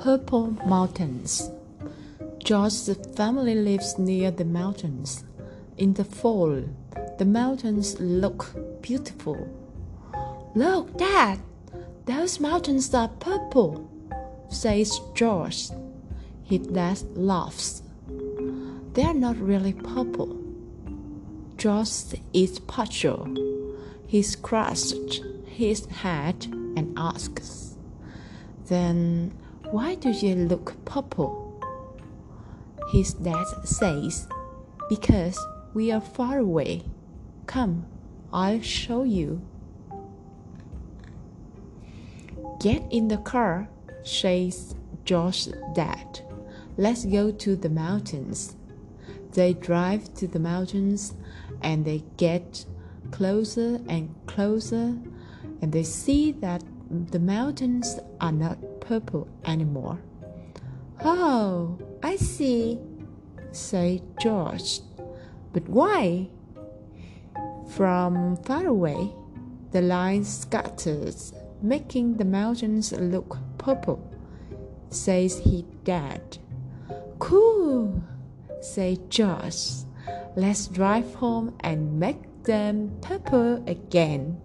Purple Mountains. George's family lives near the mountains. In the fall, the mountains look beautiful. Look, Dad, those mountains are purple, says George. His dad laughs. They're not really purple. George is puzzled. He scratches his head and asks, Then why do you look purple? His dad says, Because we are far away. Come, I'll show you. Get in the car, says George's dad. Let's go to the mountains. They drive to the mountains and they get closer and closer and they see that the mountains are not purple anymore. Oh, I see, said George. But why? From far away, the light scatters, making the mountains look purple, says his dad. Cool, said George. Let's drive home and make them purple again.